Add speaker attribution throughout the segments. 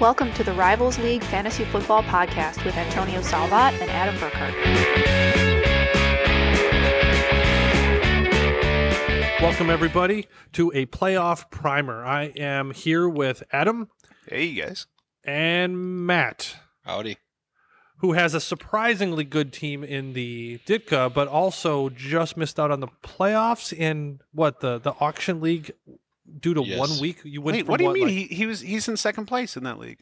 Speaker 1: Welcome to the Rivals League Fantasy Football Podcast with Antonio Salvat and Adam Burkhardt.
Speaker 2: Welcome, everybody, to a playoff primer. I am here with Adam
Speaker 3: Hey, you guys.
Speaker 2: and Matt,
Speaker 4: Howdy.
Speaker 2: who has a surprisingly good team in the Ditka, but also just missed out on the playoffs in what the the auction league due to
Speaker 4: Yes.
Speaker 2: one week. You went
Speaker 3: Wait, what do you mean?
Speaker 2: like-
Speaker 3: he, he was he's in second place in that league.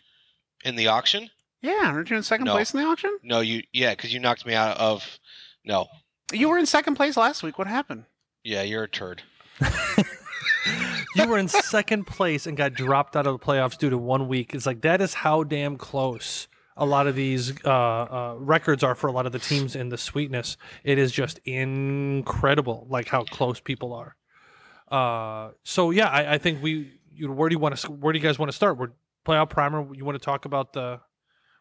Speaker 4: In the auction?
Speaker 3: Yeah, aren't you in second
Speaker 4: No.
Speaker 3: place in the auction?
Speaker 4: No, you. Yeah, because you knocked me out of. No.
Speaker 3: You were in second place last week. What happened?
Speaker 4: Yeah, you're a turd.
Speaker 2: you were in second place and got dropped out of the playoffs due to one week. It's like that is how damn close a lot of these uh, uh, records are for a lot of the teams in the sweetness. It is just incredible, like how close people are. Uh, so yeah, I, I think we. You know, where do you want to? Where do you guys want to start? We're playoff primer. You want to talk about the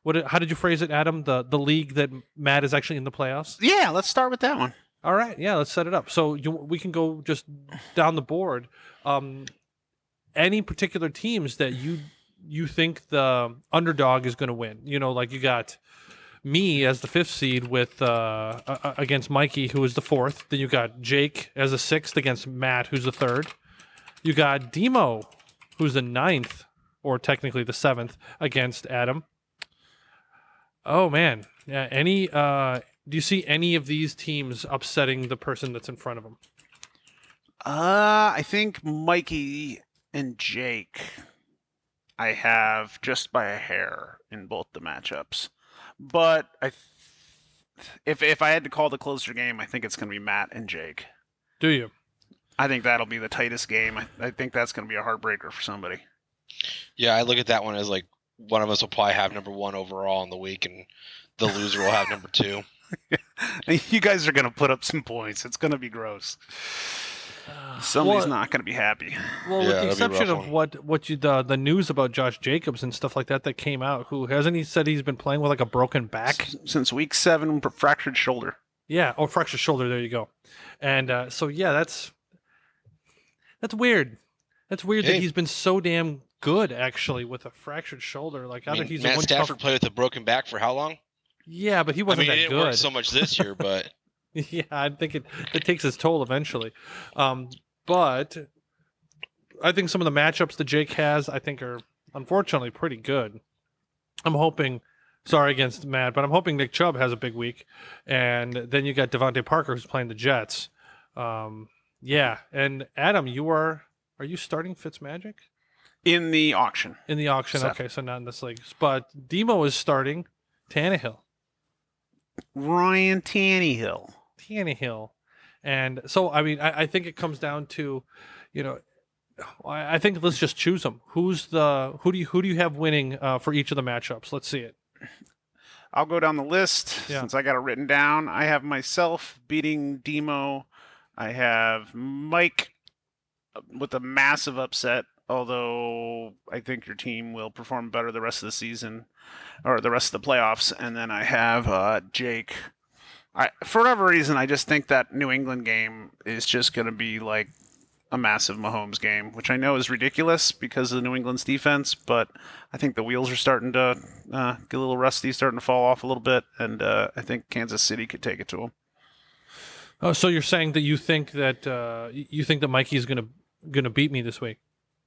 Speaker 2: what? How did you phrase it, Adam? The the league that Matt is actually in the playoffs.
Speaker 3: Yeah, let's start with that one.
Speaker 2: All right, yeah, let's set it up. So you, we can go just down the board. Um, any particular teams that you you think the underdog is going to win? You know, like you got me as the fifth seed with uh, a- a- against Mikey, who is the fourth. Then you got Jake as the sixth against Matt, who's the third. You got Demo, who's the ninth, or technically the seventh, against Adam. Oh man, yeah. Any uh, do you see any of these teams upsetting the person that's in front of them?
Speaker 3: Uh, I think Mikey and Jake. I have just by a hair in both the matchups, but I, th- if if I had to call the closer game, I think it's going to be Matt and Jake.
Speaker 2: Do you?
Speaker 3: I think that'll be the tightest game. I, I think that's going to be a heartbreaker for somebody.
Speaker 4: Yeah, I look at that one as like one of us will probably have number one overall in the week, and the loser will have number two.
Speaker 3: You guys are going to put up some points. It's going to be gross. Somebody's
Speaker 2: Well-
Speaker 3: not going to be happy.
Speaker 2: Well,
Speaker 4: Yeah,
Speaker 2: with the
Speaker 4: that'd be a
Speaker 2: exception of what what you the the news about Josh Jacobs and stuff like that that came out, who hasn't he said he's been playing with like a broken back?
Speaker 3: S- since week seven, fractured shoulder.
Speaker 2: Yeah, or fractured shoulder. There you go. And uh, so yeah, that's that's weird. That's weird that he's been so damn good actually with a fractured shoulder. Like
Speaker 4: I
Speaker 2: either
Speaker 4: mean,
Speaker 2: he's
Speaker 4: Matt
Speaker 2: one
Speaker 4: Stafford
Speaker 2: tough-
Speaker 4: played with a broken back for how long?
Speaker 2: Yeah, but he wasn't
Speaker 4: mean, it
Speaker 2: that
Speaker 4: didn't work
Speaker 2: good.
Speaker 4: so much this year, but
Speaker 2: yeah, I think it, it takes its toll eventually. Um, but I think some of the matchups that Jake has, I think, are unfortunately pretty good. I'm hoping, sorry against Matt, but I'm hoping Nick Chubb has a big week. And then you got DeVante Parker who's playing the Jets. Um, yeah, and Adam, you are are you starting Fitzmagic
Speaker 3: In the auction.
Speaker 2: in the auction? Okay, so not in this league, but Demo is starting Tannehill.
Speaker 3: Ryan Tannehill.
Speaker 2: Tannehill. And so, I mean, I, I think it comes down to, you know, I, I think let's just choose them. Who's the who do you who do you have winning uh, for each of the matchups? Let's see it.
Speaker 3: I'll go down the list
Speaker 2: Yeah.
Speaker 3: since I got it written down. I have myself beating Demo. I have Mike with a massive upset, although I think your team will perform better the rest of the season or the rest of the playoffs. And then I have uh, Jake. I, for whatever reason, I just think that New England game is just going to be like a massive Mahomes game, which I know is ridiculous because of New England's defense, but I think the wheels are starting to uh, get a little rusty, starting to fall off a little bit, and uh, I think Kansas City could take it to them.
Speaker 2: Oh, so you're saying that you think that uh, you think that Mikey's gonna gonna beat me this week?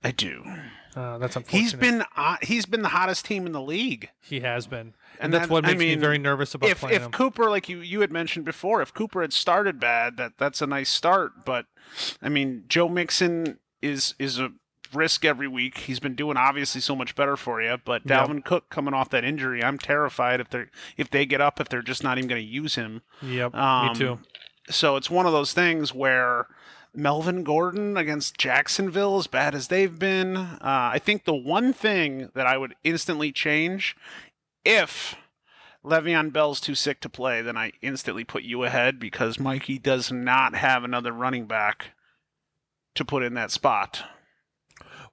Speaker 3: I do.
Speaker 2: Uh, that's unfortunate.
Speaker 3: He's been uh, he's been the hottest team in the league,
Speaker 2: he has been, and,
Speaker 3: and
Speaker 2: that's
Speaker 3: that-
Speaker 2: what
Speaker 3: I
Speaker 2: makes me very nervous about
Speaker 3: if
Speaker 2: playing
Speaker 3: if
Speaker 2: him.
Speaker 3: Cooper, like you you had mentioned before, if Cooper had started bad, that that's a nice start. But I mean, Joe Mixon is is a risk every week. He's been doing obviously so much better for you, but. Dalvin Cook coming off that injury, I'm terrified if they're if they get up if they're just not even going to use him.
Speaker 2: Yep,
Speaker 3: Um,
Speaker 2: me too.
Speaker 3: So it's one of those things where Melvin Gordon against Jacksonville, as bad as they've been, uh, I think the one thing that I would instantly change if Le'Veon Bell's too sick to play, then I instantly put you ahead because Mikey does not have another running back to put in that spot.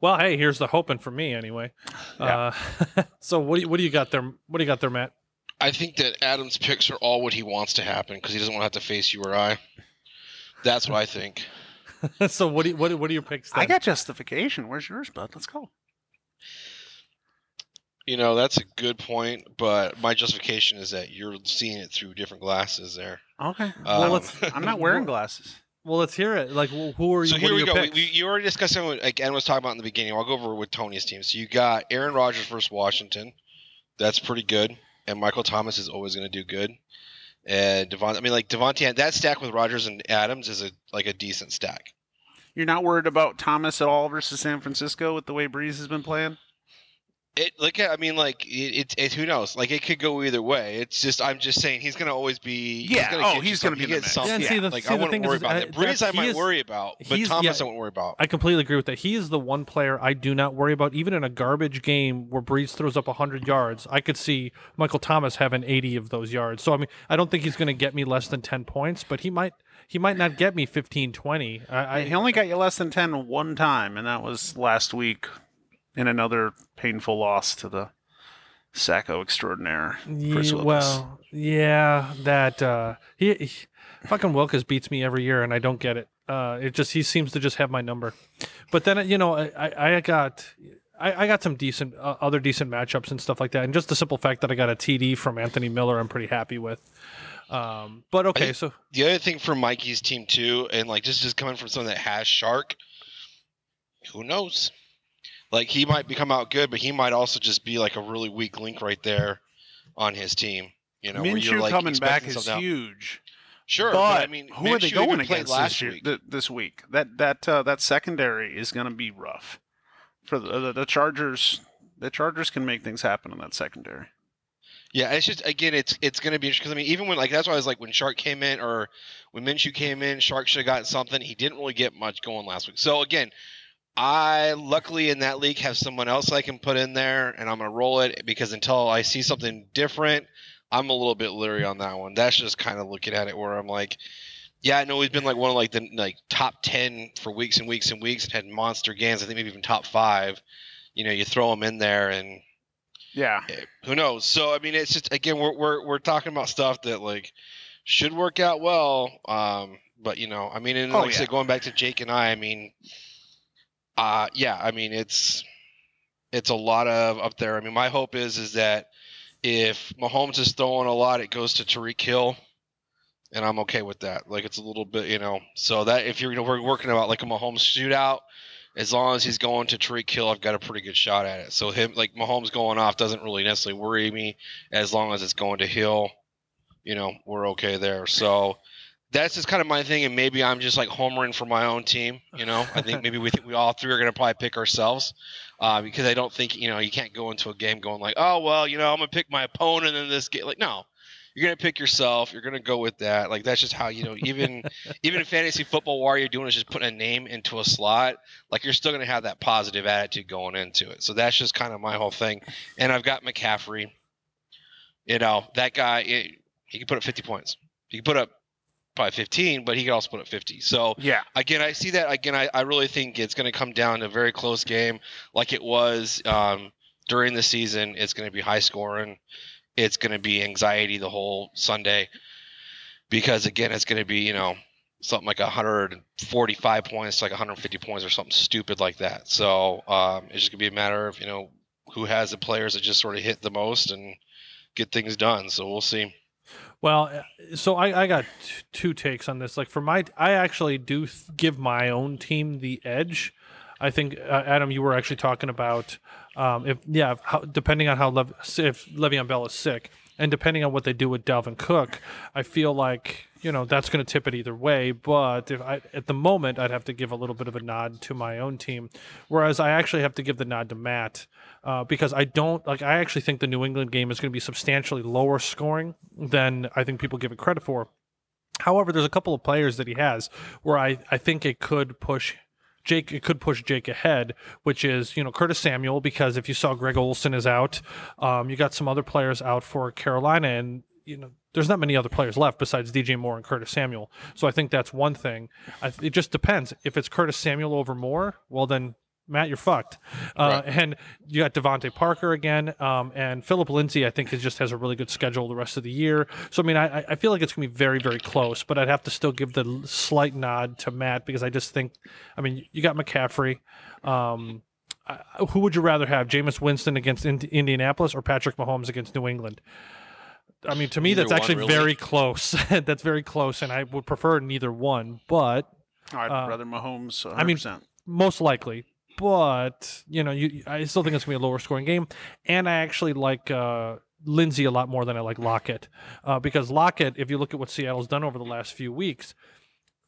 Speaker 2: Well, hey, here's the hoping for me anyway. Uh, so what do you, what do you got there? What do you got there, Matt?
Speaker 4: I think that Adam's picks are all what he wants to happen because he doesn't want to have to face you or I. That's what I think.
Speaker 2: so what do you, what what are your picks? Then?
Speaker 3: I got justification. Where's yours, bud? Let's go.
Speaker 4: You know, that's a good point, but my justification is that you're seeing it through different glasses there.
Speaker 3: Okay.
Speaker 4: Um,
Speaker 3: well, let's, I'm not wearing glasses.
Speaker 2: Well, let's hear it. Like, wh- who are you?
Speaker 4: So here we go. We, we, you already discussed what like Ed was talking about in the beginning. I'll go over with Tony's team. So you got Aaron Rodgers versus Washington. That's pretty good. And Michael Thomas is always going to do good. And Devon, I mean, like Davante, that stack with Rodgers and Adams is a like a decent stack.
Speaker 3: You're not worried about Thomas at all versus San Francisco with the way Brees has been playing?
Speaker 4: It look at, I mean, like it, it, it. Who knows? Like it could go either way. It's just, I'm just saying, he's going to always be.
Speaker 3: Yeah,
Speaker 4: He's gonna
Speaker 3: oh, he's gonna be
Speaker 4: he
Speaker 3: in the
Speaker 4: gets
Speaker 3: mix.
Speaker 4: something.
Speaker 2: Yeah, see, the-
Speaker 4: like
Speaker 2: see,
Speaker 4: I wouldn't
Speaker 2: thing is,
Speaker 4: worry
Speaker 2: is,
Speaker 4: about
Speaker 2: uh,
Speaker 4: that.
Speaker 2: Brees,
Speaker 4: I might
Speaker 2: is-
Speaker 4: worry about, but Thomas,
Speaker 2: yeah.
Speaker 4: I wouldn't worry about.
Speaker 2: I completely agree with that. He is the one player I do not worry about. Even in a garbage game where Brees throws up 100 yards, I could see Michael Thomas having 80 of those yards. So, I mean, I don't think he's going to get me less than 10 points, but he might he might not get me 15, 20. I,
Speaker 3: he only got you less than 10 one time, and that was last week in another painful loss to the Sacko extraordinaire. Chris
Speaker 2: Ye-
Speaker 3: Wilkes.
Speaker 2: well, yeah, that uh, he, he fucking Wilkes beats me every year, and I don't get it. Uh, it just he seems to just have my number. But then you know, I I, I got. I, I got some decent uh, other decent matchups and stuff like that, and just the simple fact that I got a TD from Anthony Miller, I'm pretty happy with. Um, but okay, so
Speaker 4: the other thing for Mikey's team too, and like just just coming from someone that has Shark, who knows? Like he might become out good, but he might also just be like a really weak link right there on his team. You know, where you're
Speaker 3: Minshew
Speaker 4: like
Speaker 3: coming back is
Speaker 4: something out.
Speaker 3: huge.
Speaker 4: Sure,
Speaker 3: but,
Speaker 4: but, I mean,
Speaker 3: who are they going against
Speaker 4: last
Speaker 3: this, year,
Speaker 4: week?
Speaker 3: th- this week? That that uh, that secondary is going to be rough for the, the the Chargers. The Chargers can make things happen in that secondary.
Speaker 4: Yeah, it's just again, it's it's going to be because I mean, even when like that's why I was like when Shark came in or when Minshew came in, Shark should have gotten something. He didn't really get much going last week. So again, I luckily in that league have someone else I can put in there, and I'm going to roll it because until I see something different, I'm a little bit leery on that one. That's just kind of looking at it where I'm like. Yeah, I know he's been like one of like the like top ten for weeks and weeks and weeks and had monster games. I think maybe even top five. You know, you throw him in there and
Speaker 3: Yeah,
Speaker 4: who knows? So I mean, it's just again, we're we're we're talking about stuff that like should work out well. Um, but you know, I mean, and
Speaker 3: Oh,
Speaker 4: like I said, going back to Jake and I, I mean, uh, yeah, I mean, it's it's a lot of up there. I mean, my hope is is that if Mahomes is throwing a lot, it goes to Tyreek Hill. And I'm okay with that. Like it's a little bit, you know. So that if you're, you know, we're working about like a Mahomes shootout, as long as he's going to Tyreek Hill, I've got a pretty good shot at it. So him like Mahomes going off doesn't really necessarily worry me as long as it's going to Hill. You know, we're okay there. So that's just kind of my thing, and maybe I'm just like homering for my own team. You know, I think maybe we think we all three are going to probably pick ourselves uh, because I don't think you know you can't go into a game going like, oh well, you know, I'm gonna pick my opponent in this game. Like, no, you're gonna pick yourself. You're gonna go with that. Like that's just how you know. Even even in fantasy football, what you're doing is just putting a name into a slot. Like you're still gonna have that positive attitude going into it. So that's just kind of my whole thing. And I've got McCaffrey. You know that guy. It, he can put up 50 points. He can put up probably 15, but he can also put up 50. So
Speaker 3: yeah.
Speaker 4: again, I see that. Again, I, I really think it's going to come down to a very close game, like it was um, during the season. It's going to be high scoring. It's going to be anxiety the whole Sunday, because again, it's going to be you know something like 145 points, like 150 points, or something stupid like that. So um, it's just going to be a matter of you know who has the players that just sort of hit the most and get things done. So we'll see.
Speaker 2: Well, uh, so I, I got t- two takes on this. Like for my, I actually do th- give my own team the edge. I think uh, Adam, you were actually talking about um, if yeah, how, depending on how Lev- if Le'Veon Bell is sick, and depending on what they do with Dalvin Cook, I feel like you know that's going to tip it either way. But if I at the moment, I'd have to give a little bit of a nod to my own team, whereas I actually have to give the nod to Matt uh, because I don't like. I actually think the New England game is going to be substantially lower scoring than I think people give it credit for. However, there's a couple of players that he has where I, I think it could push Jake. It could push Jake ahead, which is you know Curtis Samuel because if you saw Greg Olsen is out, um, you got some other players out for Carolina, and you know there's not many other players left besides DJ Moore and Curtis Samuel. So I think that's one thing. I, it just depends. If it's Curtis Samuel over Moore, well then Matt, you're fucked. Uh, And you got DeVante Parker again, um, and Phillip Lindsay. I think is just has a really good schedule the rest of the year. So I mean, I, I feel like it's gonna be very, very close. But I'd have to still give the slight nod to Matt because I just think, I mean, you got McCaffrey. Um, uh, who would you rather have, Jameis Winston against Ind- Indianapolis or Patrick Mahomes against New England? I mean, to me,
Speaker 4: Neither
Speaker 2: that's
Speaker 4: one,
Speaker 2: actually
Speaker 4: really.
Speaker 2: very close. that's very close, and I would prefer neither one, but
Speaker 3: I'd
Speaker 2: Uh,
Speaker 3: rather Mahomes. 100%.
Speaker 2: I mean, most likely. But you know, you I still think it's gonna be a lower scoring game, and I actually like uh, Lindsay a lot more than I like Lockett uh, because Lockett, if you look at what Seattle's done over the last few weeks,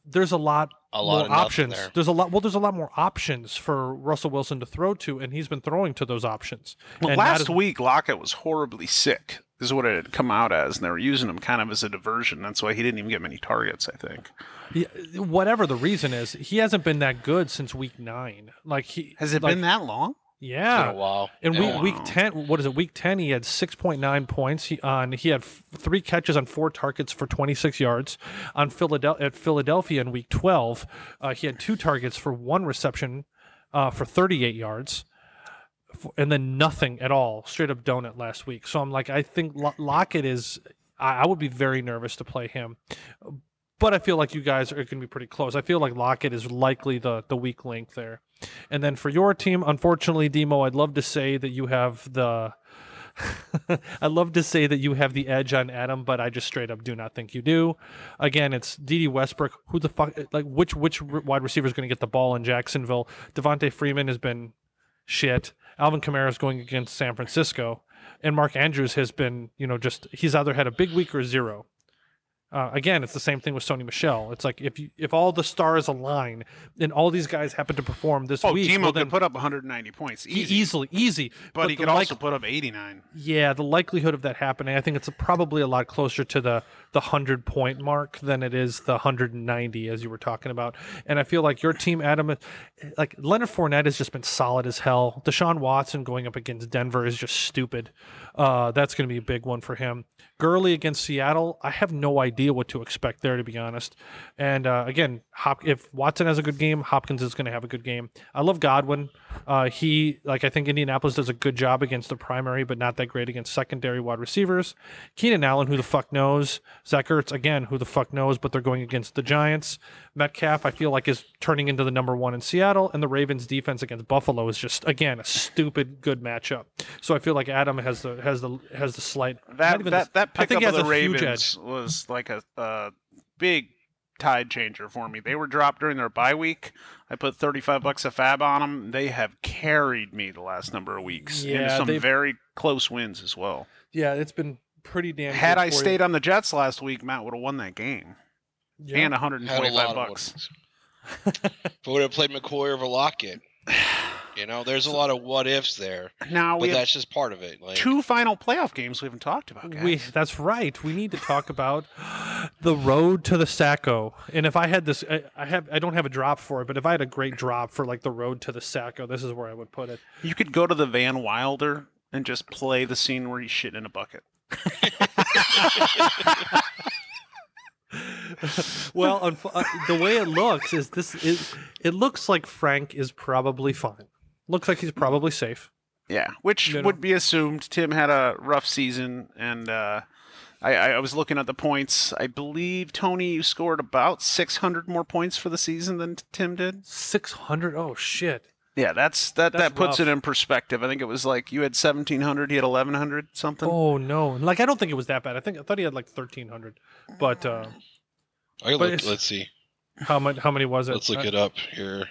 Speaker 2: there's a lot
Speaker 4: A lot
Speaker 2: more
Speaker 4: of
Speaker 2: options.
Speaker 4: there.
Speaker 2: There's a lot. Well, there's a lot more options for Russell Wilson to throw to, and he's been throwing to those options.
Speaker 3: well,
Speaker 2: and
Speaker 3: last
Speaker 2: is-
Speaker 3: week Lockett was horribly sick. Is what it had come out as, and they were using him kind of as a diversion. That's why he didn't even get many targets. I think.
Speaker 2: Yeah, whatever the reason is, he hasn't been that good since week nine. Like he
Speaker 3: Has it
Speaker 2: like,
Speaker 3: been that long?
Speaker 2: Yeah,
Speaker 4: Been a while.
Speaker 2: In
Speaker 4: Yeah.
Speaker 2: week week ten, what is it? Week ten, he had six point nine points. He on he had f- three catches on four targets for twenty six yards. On Philadelphia at Philadelphia in week twelve, uh, he had two targets for one reception uh, for thirty eight yards, F- and then nothing at all, straight up donut last week. So I'm like, I think Lo- Lockett is. I, I would be very nervous to play him. But I feel like you guys are going to be pretty close. I feel like Lockett is likely the the weak link there. And then for your team, unfortunately, Demo, I'd love to say that you have the. I'd love to say that you have the edge on Adam, but I just straight up do not think you do. Again, it's Dede Westbrook. Who the fuck? Like, which which wide receiver is going to get the ball in Jacksonville? Devonta Freeman has been shit. Alvin Kamara is going against San Francisco, and Mark Andrews has been, you know, just he's either had a big week or zero. Uh, again, it's the same thing with Sony Michel. It's like if you if all the stars align and all these guys happen to perform this
Speaker 3: Oh,
Speaker 2: week,
Speaker 3: Demo
Speaker 2: well,
Speaker 3: could put up 190 points
Speaker 2: e- easily, easy.
Speaker 3: but, he
Speaker 2: the
Speaker 3: could
Speaker 2: like-
Speaker 3: also put up 89.
Speaker 2: yeah, the likelihood of that happening, I think it's probably a lot closer to the the hundred point mark than it is the hundred and ninety, as you were talking about. And I feel like your team, Adam, like Leonard Fournette has just been solid as hell. Deshaun Watson going up against Denver is just stupid. Uh, that's going to be a big one for him. Gurley against Seattle, I have no idea what to expect there, to be honest. And uh, again, Hop- if Watson has a good game, Hopkins is going to have a good game. I love Godwin. Uh, he, like, I think Indianapolis does a good job against the primary, but not that great against secondary wide receivers. Keenan Allen, who the fuck knows? Zach Ertz, again, who the fuck knows? But they're going against the Giants. Metcalf, I feel like, is turning into the number one in Seattle, and the Ravens' defense against Buffalo is just again a stupid good matchup. So I feel like Adam has the has the has the slight
Speaker 3: That
Speaker 2: even
Speaker 3: that that
Speaker 2: I think
Speaker 3: pickup of the Ravens was like a, a big tide changer for me. They were dropped during their bye week. I put 35 bucks a FAAB on them. They have carried me the last number of weeks into
Speaker 2: Yeah,
Speaker 3: some
Speaker 2: they've-
Speaker 3: very close wins as well.
Speaker 2: yeah, it's been pretty damn.
Speaker 3: Had
Speaker 2: good
Speaker 3: I
Speaker 2: for you.
Speaker 3: stayed on the Jets last week, Matt would have won that game
Speaker 2: Yeah.
Speaker 3: and
Speaker 4: Had a
Speaker 3: 125
Speaker 4: lot
Speaker 3: bucks.
Speaker 4: bucks. if I would have played McCoy over Lockett, you know, there's a lot of what ifs there,
Speaker 3: Now
Speaker 4: but that's just part of it. Like,
Speaker 3: two final playoff games we haven't talked about. Guys.
Speaker 2: We that's right. We need to talk about the road to the Sacko. And if I had this, I, I have I don't have a drop for it, but if I had a great drop for like the road to the Sacko, this is where I would put it.
Speaker 3: You could go to the Van Wilder and just play the scene where he's shitting in a bucket.
Speaker 2: well, unf- uh, the way it looks is this is it looks like Frank is probably fine. Looks like he's probably safe.
Speaker 3: Yeah, which
Speaker 2: You know?
Speaker 3: would be assumed. Tim had a rough season, and uh, I, I was looking at the points. I believe Tony, you scored about 600 more points for the season than Tim did.
Speaker 2: Six hundred. Oh shit.
Speaker 3: Yeah, that's that.
Speaker 2: That's
Speaker 3: that puts
Speaker 2: rough.
Speaker 3: it in perspective. I think it was like you had 1700, he had 1100 something.
Speaker 2: Oh no. Like I don't think it was that bad. I think I thought he had like thirteen hundred. But uh,
Speaker 4: I
Speaker 2: but
Speaker 4: look, let's see.
Speaker 2: how much? How many was it?
Speaker 4: Let's look
Speaker 2: Uh,
Speaker 4: it up here.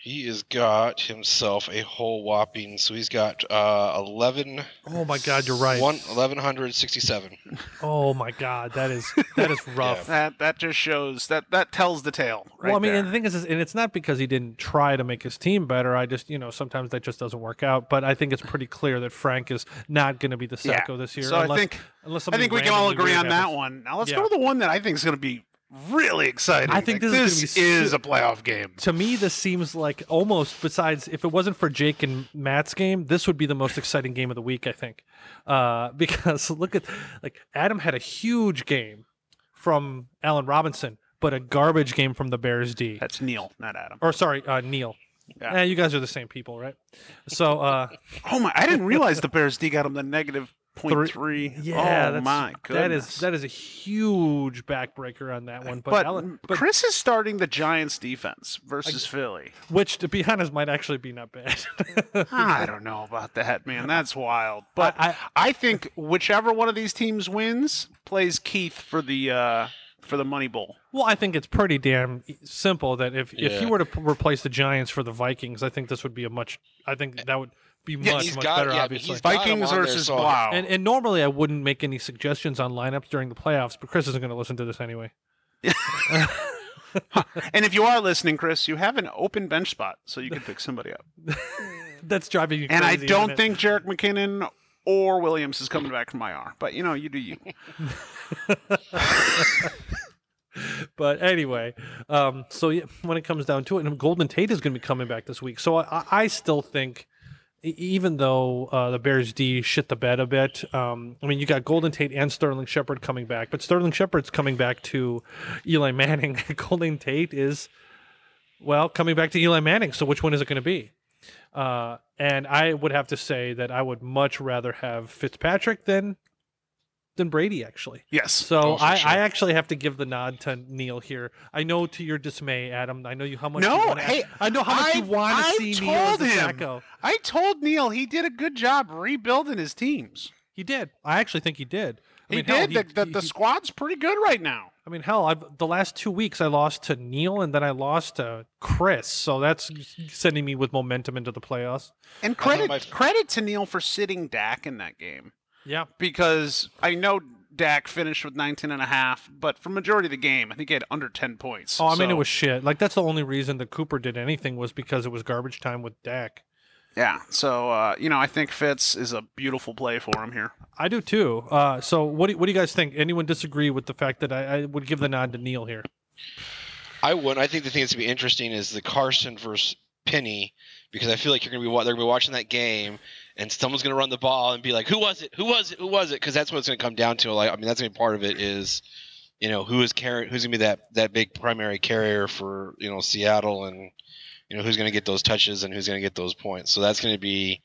Speaker 4: He has got himself a whole whopping. So he's got uh, eleven.
Speaker 2: Oh my God, you're right.
Speaker 4: One eleven hundred sixty-seven.
Speaker 2: Oh my god, that is that is rough.
Speaker 3: That that just shows that that tells the tale. Right
Speaker 2: well, I mean,
Speaker 3: there.
Speaker 2: and the thing is, is, and it's not because he didn't try to make his team better. I just, you know, sometimes that just doesn't work out. But I think it's pretty clear that Frank is not going to be the
Speaker 3: Yeah.
Speaker 2: This year.
Speaker 3: So
Speaker 2: unless,
Speaker 3: I think
Speaker 2: unless
Speaker 3: I think we can all agree
Speaker 2: weird
Speaker 3: on that one. Now let's
Speaker 2: Yeah.
Speaker 3: go to the one that I think is going to be really exciting.
Speaker 2: I think
Speaker 3: Like,
Speaker 2: this is be
Speaker 3: is
Speaker 2: su-
Speaker 3: a playoff game.
Speaker 2: To me, this seems like almost. Besides, if it wasn't for Jake and Matt's game, this would be the most exciting game of the week. I think, uh, because look at like Adam had a huge game from Allen Robinson, but a garbage game from the Bears D.
Speaker 3: That's Neil, not Adam.
Speaker 2: Or sorry, uh, Neil.
Speaker 3: Yeah.
Speaker 2: Eh, you guys are the same people, right? So, uh,
Speaker 3: Oh my! I didn't realize the Bears D got him the negative point three.
Speaker 2: Yeah,
Speaker 3: oh
Speaker 2: that's,
Speaker 3: my
Speaker 2: that
Speaker 3: goodness.
Speaker 2: is that is a huge backbreaker on that one. But,
Speaker 3: but,
Speaker 2: Allen- but
Speaker 3: Chris is starting the Giants defense versus Philly.
Speaker 2: which, to be honest, might actually be not bad.
Speaker 3: I don't know about that, man. That's wild. But
Speaker 2: I,
Speaker 3: I think whichever one of these teams wins plays Keith for the uh, for the money bowl.
Speaker 2: well, I think it's pretty damn simple that if if you were to p- replace the Giants for the Vikings, I think this would be a much. I think that would be
Speaker 4: Yeah,
Speaker 2: much much
Speaker 4: got-
Speaker 2: better.
Speaker 4: yeah,
Speaker 2: obviously.
Speaker 4: he's got him
Speaker 3: Vikings
Speaker 4: on there,
Speaker 3: versus
Speaker 4: so-
Speaker 3: Blau.
Speaker 2: and and normally I wouldn't make any suggestions on lineups during the playoffs, but Chris isn't going to listen to this anyway.
Speaker 3: and if you are listening, Chris, you have an open bench spot, so you can pick somebody up.
Speaker 2: That's driving you Crazy,
Speaker 3: And I don't think Jerick McKinnon or Williams is coming back from IR. But you know, you do you.
Speaker 2: but anyway, um, so yeah, when it comes down to it, and Golden Tate is going to be coming back this week. So I, I still think, even though uh, the Bears D shit the bed a bit, um, I mean, you got Golden Tate and Sterling Shepard coming back, but Sterling Shepard's coming back to Eli Manning. Golden Tate is, well, coming back to Eli Manning. So which one is it going to be? Uh, and I would have to say that I would much rather have Fitzpatrick than than Brady, actually.
Speaker 3: Yes.
Speaker 2: So
Speaker 4: Oh,
Speaker 2: I,
Speaker 4: sure.
Speaker 2: I actually have to give the nod to Neil here. I know to your dismay, Adam. I know you how much.
Speaker 3: No,
Speaker 2: you wanna,
Speaker 3: hey,
Speaker 2: I know how much you
Speaker 3: I've-
Speaker 2: want to
Speaker 3: I've
Speaker 2: see Neil as
Speaker 3: told
Speaker 2: a
Speaker 3: him. I told Neil he did a good job rebuilding his teams.
Speaker 2: He did. I actually think he did. I
Speaker 3: He
Speaker 2: mean, hell,
Speaker 3: did. the, the,
Speaker 2: he-
Speaker 3: the squad's pretty good right now.
Speaker 2: I mean, hell, I've, the last two weeks I lost to Neil and then I lost to Chris. So that's sending me with momentum into the playoffs.
Speaker 3: And credit
Speaker 4: my-
Speaker 3: credit to Neil for sitting Dak in that game
Speaker 2: Yeah.
Speaker 3: because I know Dak finished with 19 and a half, but for majority of the game, I think he had under 10 points.
Speaker 2: Oh, I mean, it was shit. Like that's the only reason that Cooper did anything was because it was garbage time with Dak.
Speaker 3: yeah. So uh, you know, I think Fitz is a beautiful play for him here.
Speaker 2: I do too. Uh, so what do, what do you guys think? Anyone disagree with the fact that I, I would give the nod to Neil here?
Speaker 4: I would. I think the thing that's gonna be interesting is the Carson versus Penny because I feel like you're gonna be wa- they're gonna be watching that game and someone's gonna run the ball and be like, "Who was it? Who was it? Who was it?" Because that's what it's gonna come down to. Like, I mean, that's gonna be part of it is, you know, who is carrying, who's gonna be that that big primary carrier for you know Seattle and you know who's gonna get those touches and who's gonna get those points. So that's gonna be,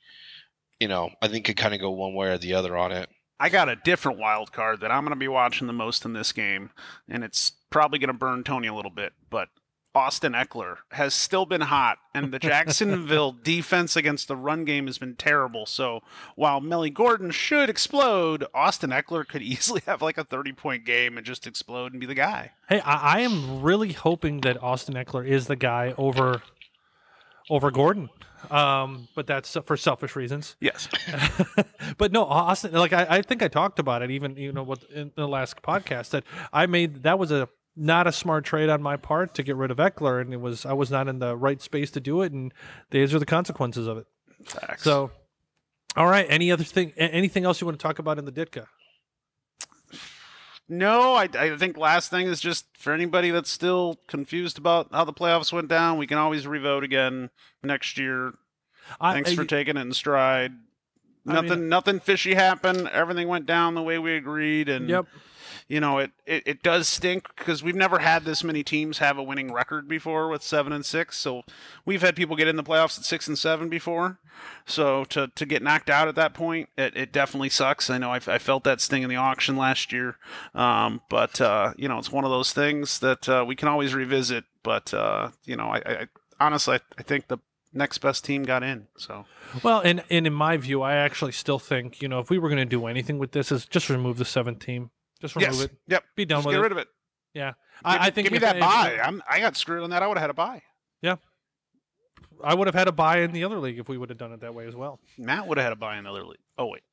Speaker 4: you know, I think could kind of go one way or the other on it.
Speaker 3: I got a different wild card that I'm going to be watching the most in this game, and it's probably going to burn Tony a little bit. But Austin Ekeler has still been hot, and the Jacksonville defense against the run game has been terrible. So while Melly Gordon should explode, Austin Ekeler could easily have like a 30 point game and just explode and be the guy.
Speaker 2: Hey, I, I am really hoping that Austin Ekeler is the guy over over Gordon. Um, but that's for selfish reasons.
Speaker 3: Yes.
Speaker 2: but no, Austin. Like I, I think I talked about it even you know what in the last podcast that I made. That was a not a smart trade on my part to get rid of Ekeler, and it was I was not in the right space to do it, and these are the consequences of it.
Speaker 3: Facts.
Speaker 2: So, all right. Any other thing? Anything else you want to talk about in the Ditka?
Speaker 3: No, I, I think last thing is just for anybody that's still confused about how the playoffs went down, we can always revote again next year.
Speaker 2: I-
Speaker 3: Thanks
Speaker 2: I-
Speaker 3: for taking it in stride. Nothing,
Speaker 2: mean-
Speaker 3: nothing fishy happened. Everything went down the way we agreed, and
Speaker 2: Yep.
Speaker 3: You know it, it, it does stink because we've never had this many teams have a winning record before with seven and six. So we've had people get in the playoffs at six and seven before. So to, to get knocked out at that point, it, it definitely sucks. I know I, I felt that sting in the auction last year, um, but uh, you know it's one of those things that uh, we can always revisit. But uh, you know, I, I honestly I think the next best team got in. So
Speaker 2: Well, and, and in my view, I actually still think you know if we were going to do anything with this, is just remove the seventh team. Just remove
Speaker 3: yes,
Speaker 2: it.
Speaker 3: yep,
Speaker 2: Be done
Speaker 3: just
Speaker 2: with
Speaker 3: get
Speaker 2: it.
Speaker 3: rid of it.
Speaker 2: Yeah,
Speaker 3: Give,
Speaker 2: I, I think
Speaker 3: give me that buy. I'm, I got screwed on that. I would have had a buy. Yeah.
Speaker 2: I would have had a buy in the other league if we would have done it that way as well.
Speaker 3: Matt would have had a buy in the other league. Oh wait.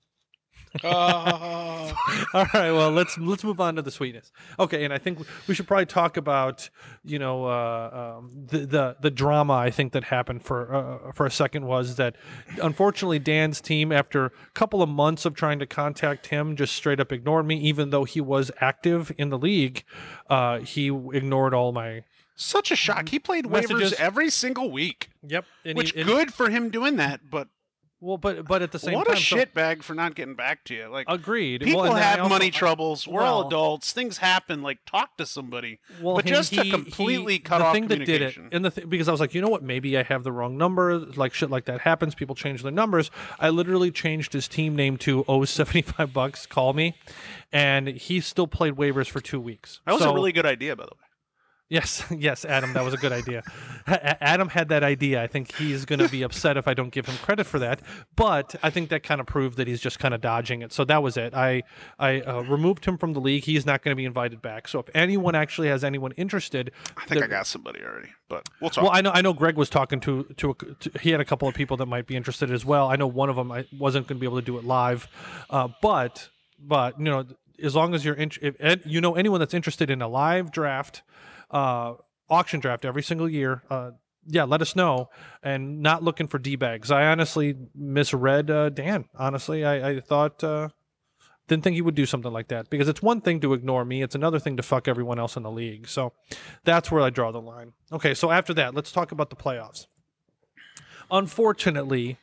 Speaker 4: Uh,
Speaker 2: All right, well let's let's move on to the sweetness. Okay, and I think we should probably talk about you know uh, um, the, the the drama I think that happened for uh, for a second was that unfortunately Dan's team after a couple of months of trying to contact him just straight up ignored me even though he was active in the league. Uh, he ignored all my
Speaker 3: Such a shock. He played waivers
Speaker 2: Messages.
Speaker 3: every single week,
Speaker 2: yep, and
Speaker 3: which
Speaker 2: he, and-
Speaker 3: good for him doing that. But
Speaker 2: Well, but but at the same
Speaker 3: what
Speaker 2: time, what
Speaker 3: a
Speaker 2: so-
Speaker 3: shitbag for not getting back to you. Like
Speaker 2: agreed.
Speaker 3: people
Speaker 2: Well, and then I
Speaker 3: have
Speaker 2: also-
Speaker 3: money troubles. We're all adults. Things happen. Like talk to somebody.
Speaker 2: Well,
Speaker 3: But
Speaker 2: he-
Speaker 3: just to
Speaker 2: he-
Speaker 3: completely
Speaker 2: he-
Speaker 3: cut
Speaker 2: the
Speaker 3: off
Speaker 2: thing that did it,
Speaker 3: communication.
Speaker 2: and the th- because I was like, you know what, maybe I have the wrong number. Like shit like that happens. People change their numbers. I literally changed his team name to oh seventy five bucks. Call me, and he still played waivers for two weeks.
Speaker 3: That was
Speaker 2: So-
Speaker 3: a really good idea, by the way.
Speaker 2: Yes, yes, Adam, that was a good idea. Adam had that idea. I think he's going to be upset if I don't give him credit for that. But I think that kind of proved that he's just kind of dodging it. So that was it. I I uh, removed him from the league. He's not going to be invited back. So if anyone actually has anyone interested,
Speaker 3: I think
Speaker 2: the-
Speaker 3: I got somebody already, but we'll talk.
Speaker 2: well, I know I know Greg was talking to to, a, to he had a couple of people that might be interested as well. I know one of them I wasn't going to be able to do it live, uh, but but you know as long as you're in, if ed- you know anyone that's interested in a live draft, uh, auction draft every single year. Uh, yeah, let us know. And not looking for d bags. I honestly misread uh, Dan. Honestly, I, I thought uh, didn't think he would do something like that because it's one thing to ignore me, it's another thing to fuck everyone else in the league. So that's where I draw the line. Okay, so after that, let's talk about the playoffs. Unfortunately,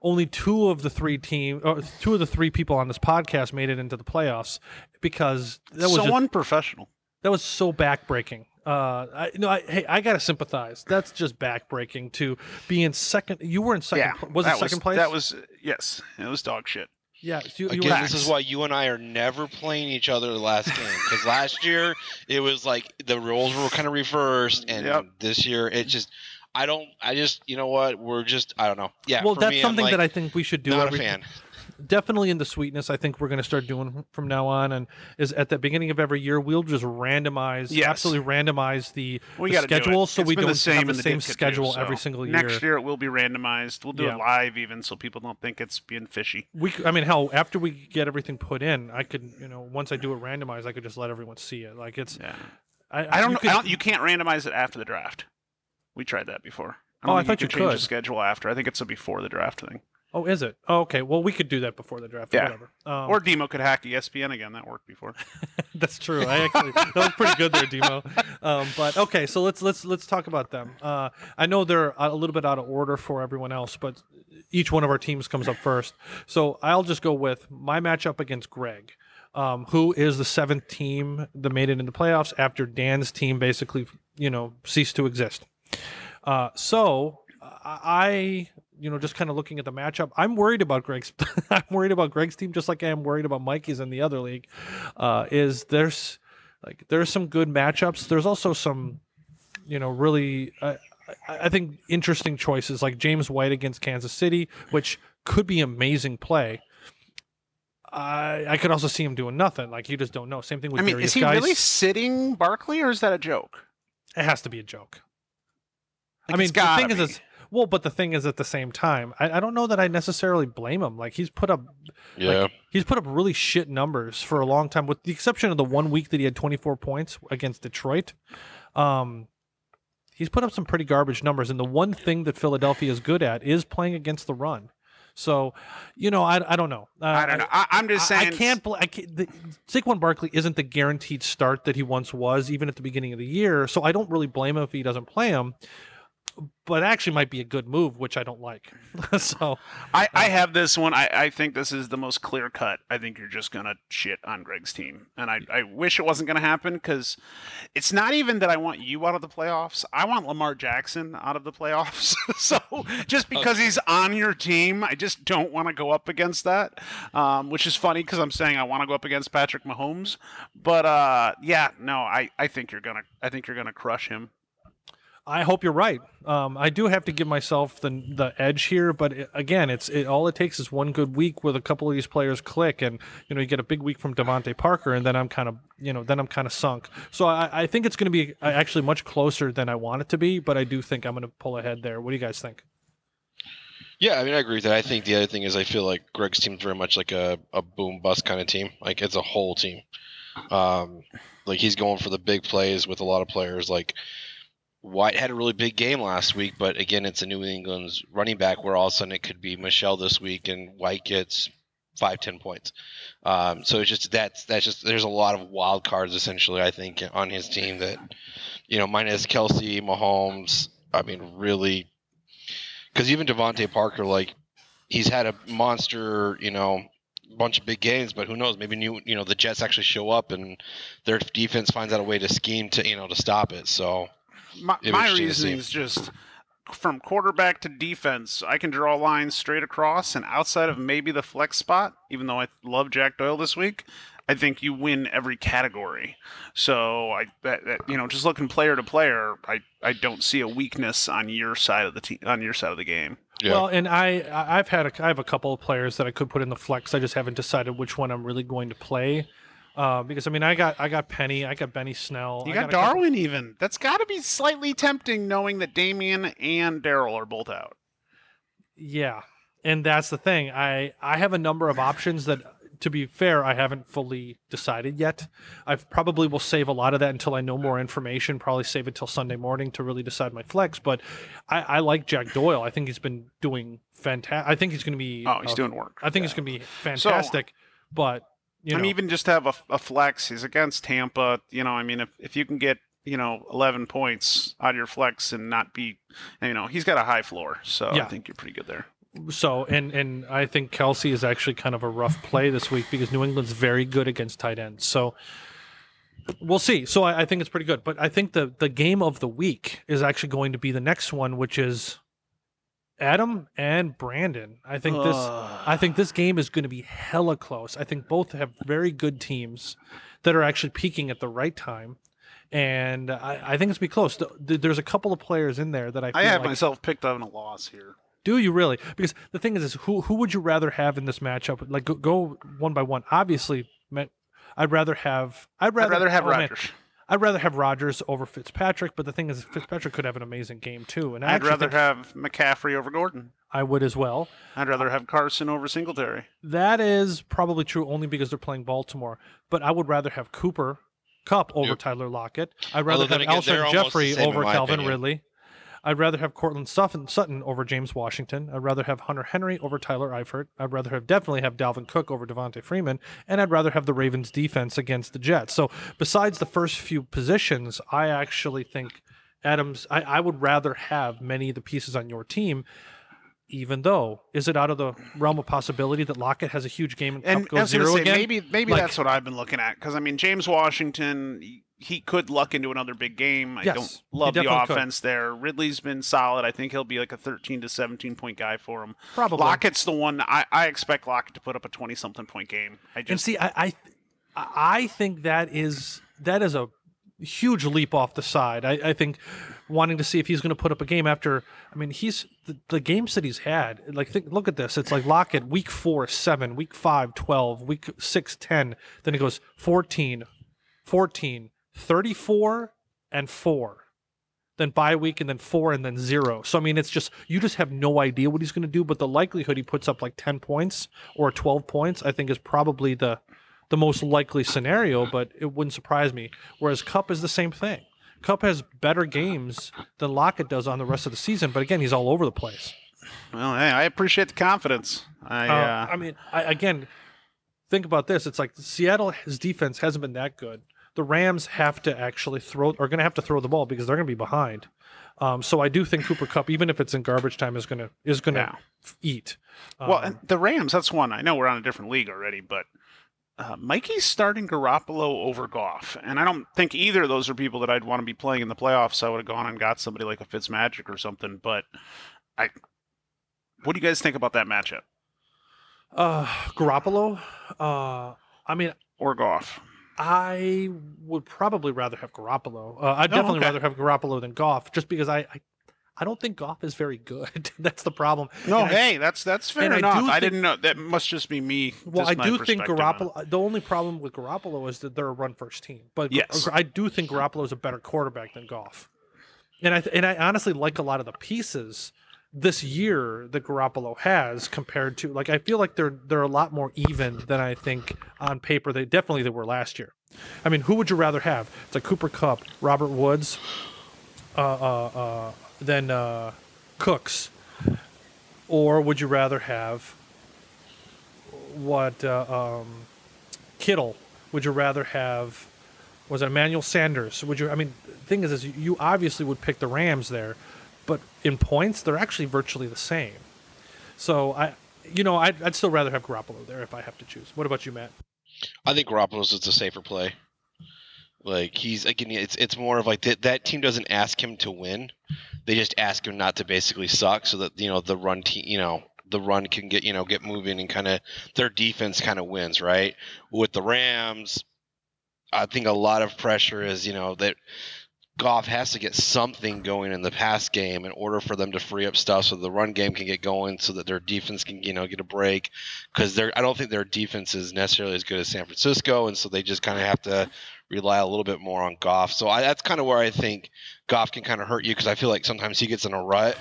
Speaker 2: only two of the three team, or two of the three people on this podcast made it into the playoffs because that was
Speaker 3: so
Speaker 2: just,
Speaker 3: unprofessional.
Speaker 2: that was so backbreaking. Uh, I, no, I, hey, I gotta sympathize. That's just backbreaking to be in second. You were in second.
Speaker 3: Yeah,
Speaker 2: pl- was it
Speaker 3: that
Speaker 2: second place?
Speaker 3: That was yes, it was dog shit.
Speaker 2: yeah. You, you
Speaker 4: Again,
Speaker 2: were,
Speaker 4: this is why you and I are never playing each other the last game because last year it was like the roles were kind of reversed, and
Speaker 3: Yep.
Speaker 4: this year it just I don't I just you know what we're just I don't know yeah
Speaker 2: well,
Speaker 4: for
Speaker 2: that's
Speaker 4: me,
Speaker 2: something
Speaker 4: like,
Speaker 2: that I think we should do.
Speaker 4: not
Speaker 2: every,
Speaker 4: a fan
Speaker 2: definitely in the sweetness. I think we're going to start doing from now on, and is at the beginning of every year we'll just randomize,
Speaker 3: Yes.
Speaker 2: absolutely randomize the,
Speaker 3: We
Speaker 2: the schedule,
Speaker 3: do
Speaker 2: so
Speaker 3: It's
Speaker 2: we don't
Speaker 3: the same
Speaker 2: have the
Speaker 3: in
Speaker 2: same
Speaker 3: too,
Speaker 2: schedule
Speaker 3: so
Speaker 2: every single year.
Speaker 3: Next year it will be randomized. We'll do
Speaker 2: Yeah.
Speaker 3: it live even, so people don't think it's being fishy.
Speaker 2: We, I mean, hell, after we get everything put in, I could, you know, once I do it randomized, I could just let everyone see it. Like it's,
Speaker 3: Yeah.
Speaker 2: I,
Speaker 3: I don't
Speaker 2: you could-
Speaker 3: I don't, you can't randomize it after the draft. We tried that before. I
Speaker 2: Oh, I
Speaker 3: think
Speaker 2: thought
Speaker 3: you
Speaker 2: you
Speaker 3: can change
Speaker 2: could.
Speaker 3: the schedule after. I think it's a before the draft thing.
Speaker 2: Oh, is it? Oh, okay. Well, we could do that before the draft. or
Speaker 3: Yeah.
Speaker 2: Whatever. Um,
Speaker 3: Or Demo could hack ESPN again. That worked before.
Speaker 2: That's true. I actually that was pretty good there, Demo. Um, but okay, so let's let's let's talk about them. Uh, I know they're a little bit out of order for everyone else, but each one of our teams comes up first. So I'll just go with my matchup against Greg, um, who is the seventh team that made it in the playoffs after Dan's team basically, you know, ceased to exist. Uh, so I, you know, just kind of looking at the matchup, I'm worried about Greg's. I'm worried about Greg's team, just like I am worried about Mikey's in the other league. Uh, is there's like there's some good matchups. There's also some, you know, really. Uh, I I think interesting choices like James White against Kansas City, which could be amazing play. I I could also see him doing nothing. Like you just don't know. Same thing with
Speaker 3: I mean, is he
Speaker 2: Geis.
Speaker 3: really sitting Barkley, or is that a joke?
Speaker 2: It has to be a joke.
Speaker 3: Like,
Speaker 2: I mean, the thing
Speaker 3: be.
Speaker 2: is, well, but the thing is, at the same time, I, I don't know that I necessarily blame him. Like he's put up,
Speaker 4: yeah
Speaker 2: like, he's put up really shit numbers for a long time, with the exception of the one week that he had 24 points against Detroit. Um, he's put up some pretty garbage numbers, and the one thing that Philadelphia is good at is playing against the run. So, you know, I, I don't know. Uh,
Speaker 3: I don't know. I, I'm just saying.
Speaker 2: I can't. bel I can't the, Saquon Barkley isn't the guaranteed start that he once was, even at the beginning of the year. So I don't really blame him if he doesn't play him. But actually, might be a good move, which I don't like. so
Speaker 3: I, I have this one. I, I think this is the most clear cut. I think you're just gonna shit on Greg's team, and I, I wish it wasn't gonna happen because it's not even that I want you out of the playoffs. I want Lamar Jackson out of the playoffs. so just because he's on your team, I just don't want to go up against that. Um, which is funny because I'm saying I want to go up against Patrick Mahomes, but uh, yeah, no, I, I think you're gonna I think you're gonna crush him.
Speaker 2: I hope you're right. Um, I do have to give myself the the edge here, but it, again, it's it all it takes is one good week with a couple of these players click, and you know you get a big week from DeVante Parker, and then I'm kind of you know then I'm kind of sunk. So I, I think it's going to be uh, actually much closer than I want it to be, but I do think I'm going to pull ahead there. What do you guys think?
Speaker 4: Yeah, I mean, I agree with that. I think the other thing is I feel like Greg's team's very much like a, a boom bust kind of team. Like it's a whole team. Um, like he's going for the big plays with a lot of players. Like White had a really big game last week, but again, it's a New England's running back where all of a sudden it could be Michel this week and White gets five, ten points. Um, so it's just that's that's just there's a lot of wild cards essentially. I think on his team that you know minus Kelce, Mahomes. I mean, really because even DeVante Parker, like he's had a monster, you know, bunch of big games, but who knows? Maybe new, you know, the Jets actually show up and their defense finds out a way to scheme to, you know, to stop it. So
Speaker 3: My, my reasoning is just from quarterback to defense. I can draw lines straight across, and outside of maybe the flex spot, even though I love Jack Doyle this week, I think you win every category. So I that, that you know just looking player to player, I I don't see a weakness on your side of the team on your side of the game.
Speaker 4: yeah,
Speaker 2: Well, and I I- I've had a, I have a couple of players that I could put in the flex. I just haven't decided which one I'm really going to play. Uh, because I mean, I got I got Penny, I got Benny Snell,
Speaker 3: You
Speaker 2: I
Speaker 3: got,
Speaker 2: a couple-
Speaker 3: Darwin even. That's got to be slightly tempting, knowing that Damian and Daryl are both out.
Speaker 2: Yeah, and that's the thing. I I have a number of options that, to be fair, I haven't fully decided yet. I probably will save a lot of that until I know more information. Probably save it till Sunday morning to really decide my flex. But I, I like Jack Doyle. I think he's been doing fantastic. I think he's going to be.
Speaker 3: Oh, he's
Speaker 2: uh,
Speaker 3: doing work.
Speaker 2: I think he's going to be fantastic. but you know,
Speaker 3: I mean, even just have a, a flex. He's against Tampa. You know, I mean, if, if you can get you know 11 points out of your flex and not be, you know, he's got a high floor, so
Speaker 2: Yeah.
Speaker 3: I think you're pretty good there.
Speaker 2: So and and I think Kelce is actually kind of a rough play this week because New England's very good against tight ends. So we'll see. So I, I think it's pretty good. But I think the the game of the week is actually going to be the next one, which is Adam and Brandon. I think this I think this game is going to be hella close. I think both have very good teams that are actually peaking at the right time. And I, I think it's gonna be close. Th- th- There's a couple of players in there that I feel
Speaker 3: I have
Speaker 2: like
Speaker 3: myself picked on a loss here.
Speaker 2: do you really? Because the thing is, is who who would you rather have in this matchup? Like go, go one by one. Obviously, I'd rather have. I'd rather,
Speaker 3: I'd rather have
Speaker 2: oh, man,
Speaker 3: Rodgers.
Speaker 2: I'd rather have Rodgers over Fitzpatrick. But the thing is, Fitzpatrick could have an amazing game too, and I
Speaker 3: I'd rather have McCaffrey over Gordon.
Speaker 2: I would as well.
Speaker 3: I'd rather have Carson over Singletary.
Speaker 2: That is probably true only because they're playing Baltimore. But I would rather have Cooper Kupp over
Speaker 4: Yep.
Speaker 2: Tyler Lockett. I'd rather
Speaker 4: Although
Speaker 2: have
Speaker 4: again, they're
Speaker 2: Alshon
Speaker 4: Jeffery
Speaker 2: over Calvin
Speaker 4: opinion.
Speaker 2: Ridley. I'd rather have Courtland Sutton, Sutton over James Washington. I'd rather have Hunter Henry over Tyler Eifert. I'd rather have definitely have Dalvin Cook over Devonta Freeman, and I'd rather have the Ravens defense against the Jets. So besides the first few positions, I actually think Adams. I, I would rather have many of the pieces on your team. Even though, is it out of the realm of possibility that Lockett has a huge game and,
Speaker 3: And Kupp
Speaker 2: goes zero
Speaker 3: say,
Speaker 2: again?
Speaker 3: maybe maybe
Speaker 2: Like-
Speaker 3: that's what I've been looking at because I mean James Washington he- he could luck into another big game. I
Speaker 2: Yes,
Speaker 3: don't love the
Speaker 2: definitely could.
Speaker 3: offense there. Ridley's been solid. I think he'll be like a 13 to 17 point guy for him.
Speaker 2: Probably.
Speaker 3: Lockett's the one I, I expect Lockett to put up a 20 something point game. I
Speaker 2: And see, I, I, I think that is that is a huge leap off the side. I, I think wanting to see if he's going to put up a game after. I mean, he's the, the games that he's had. Like, think, look at this. It's like Lockett week four, seven, week five, 12, week six, 10. Then it goes 14, 14, 34, and four. Then bye week and then four and then zero. So I mean, it's just you just have no idea what he's going to do. But the likelihood he puts up like ten points or twelve points, I think, is probably the the most likely scenario, but it wouldn't surprise me. Whereas Kupp is the same thing. Kupp has better games than Lockett does on the rest of the season, but again, he's all over the place.
Speaker 3: well, hey, I appreciate the confidence. I
Speaker 2: Uh,
Speaker 3: uh,
Speaker 2: I mean, I, again, think about this. It's like Seattle's defense hasn't been that good. The Rams have to actually throw, are going to have to throw the ball because they're going to be behind. Um, so I do think Cooper Kupp, even if it's in garbage time, is going to is going to
Speaker 3: Yeah.
Speaker 2: eat.
Speaker 3: well,
Speaker 2: Um,
Speaker 3: and the Rams. That's one. I know we're on a different league already, but. Uh, Mikey's starting Garoppolo over Goff, and I don't think either of those are people that I'd want to be playing in the playoffs. I would have gone and got somebody like a Fitzmagic or something. But I, what do you guys think about that matchup
Speaker 2: uh, Garoppolo. Uh, I mean,
Speaker 3: or Goff?
Speaker 2: I would probably rather have Garoppolo. Uh, I'd definitely
Speaker 3: okay.
Speaker 2: rather have Garoppolo than Goff, just because I, I, I don't think Goff is very good. That's the problem.
Speaker 3: No,
Speaker 2: And I-
Speaker 3: hey, that's that's fair
Speaker 2: and I
Speaker 3: enough. I, didn't know. That must just be me.
Speaker 2: Well, I do think. Garoppolo. The only problem with Garoppolo is that they're a run first team. But
Speaker 3: Yes.
Speaker 2: I do think Garoppolo is a better quarterback than Goff, and I and I honestly like a lot of the pieces this year that Garoppolo has compared to like I feel like they're they're a lot more even than I think on paper they definitely they were last year. I mean, who would you rather have? It's like Cooper Kupp, Robert Woods, uh, uh, uh, than uh, Cooks, or would you rather have what uh, um, Kittle? Would you rather have? Was it Emmanuel Sanders? Would you? I mean, thing is, is you obviously would pick the Rams there, but in points they're actually virtually the same. So I, you know, I'd, I'd still rather have Garoppolo there if I have to choose. What about you, Matt?
Speaker 4: I think Garoppolo's is a safer play. Like he's again, it's it's more of like that. That team doesn't ask him to win; they just ask him not to basically suck, so that you know the run team, you know, the run can get you know get moving and kind of their defense kind of wins, right? With the Rams, I think a lot of pressure is you know that Goff has to get something going in the pass game in order for them to free up stuff so the run game can get going so that their defense can you know get a break. Because I don't think their defense is necessarily as good as San Francisco and so they just kind of have to rely a little bit more on Goff. So I, that's kind of where I think Goff can kind of hurt you because I feel like sometimes he gets in a rut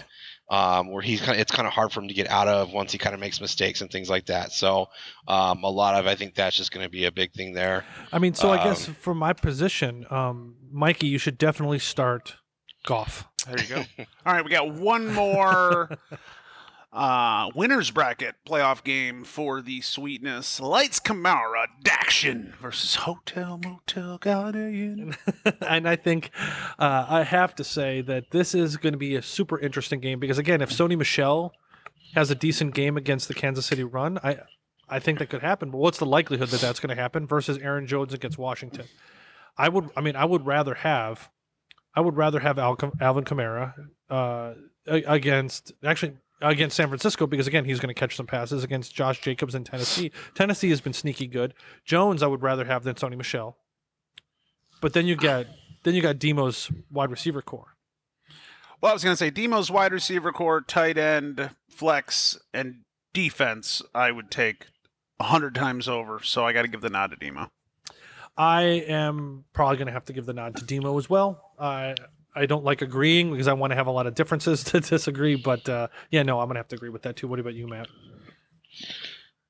Speaker 4: um, where he's kind of it's kind of hard for him to get out of once he kind of makes mistakes and things like that. So um, a lot of I think that's just going to be a big thing there.
Speaker 2: I mean, so I guess
Speaker 4: Um,
Speaker 2: from my position, um, Mikey, you should definitely start Goff.
Speaker 3: There you go. All right, we got one more uh winners bracket playoff game for the sweetness. Lights Camara Daction versus Hotel Motel Guardian.
Speaker 2: and I think uh, I have to say that this is going to be a super interesting game because again, if Sony Michel has a decent game against the Kansas City run, I I think that could happen. But what's the likelihood that that's going to happen versus Aaron Jones against Washington? I would, I mean, I would rather have, I would rather have Al, Alvin Kamara uh, against actually against San Francisco because again he's going to catch some passes against Josh Jacobs in Tennessee. Tennessee has been sneaky good. Jones I would rather have than Sony Michel. But then you got then you got Demo's wide receiver corps.
Speaker 3: Well, I was going to say Demo's wide receiver corps, tight end, flex, and defense. I would take a hundred times over. So I got to give the nod to Demo.
Speaker 2: I am probably going to have to give the nod to Demo as well. I I don't like agreeing because I want to have a lot of differences to disagree. But uh, yeah, no, I'm going to have to agree with that too. What about you, Matt?